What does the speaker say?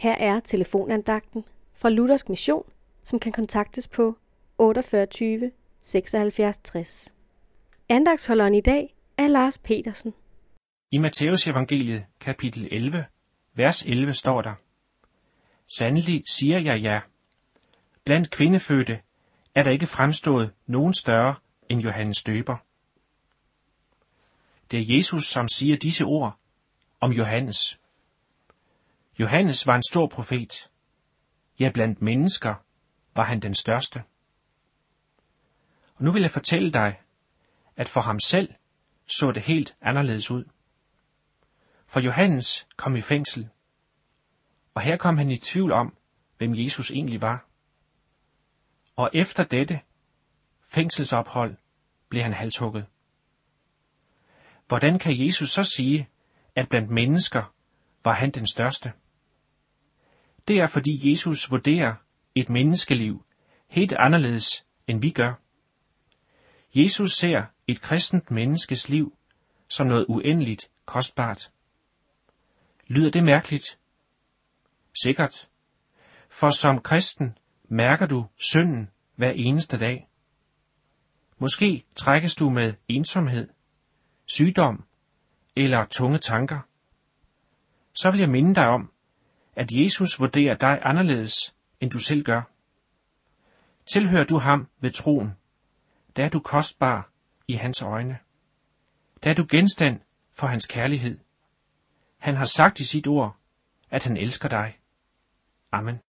Her er telefonandagten fra Luthersk Mission, som kan kontaktes på 48 76 60. Andagsholderen i dag er Lars Petersen. I Matteus evangeliet kapitel 11, vers 11 står der, Sandelig siger jeg jer, blandt kvindefødte er der ikke fremstået nogen større end Johannes døber. Det er Jesus, som siger disse ord om Johannes. Johannes var en stor profet. Ja, blandt mennesker var han den største. Og nu vil jeg fortælle dig, at for ham selv så det helt anderledes ud. For Johannes kom i fængsel, og her kom han i tvivl om, hvem Jesus egentlig var. Og efter dette fængselsophold blev han halshugget. Hvordan kan Jesus så sige, at blandt mennesker var han den største? Det er fordi Jesus vurderer et menneskeliv helt anderledes, end vi gør. Jesus ser et kristent menneskes liv som noget uendeligt kostbart. Lyder det mærkeligt? Sikkert. For som kristen mærker du synden hver eneste dag. Måske trækkes du med ensomhed, sygdom eller tunge tanker. Så vil jeg minde dig om, at Jesus vurderer dig anderledes, end du selv gør. Tilhører du ham ved troen, der er du kostbar i hans øjne. Der er du genstand for hans kærlighed. Han har sagt i sit ord, at han elsker dig. Amen.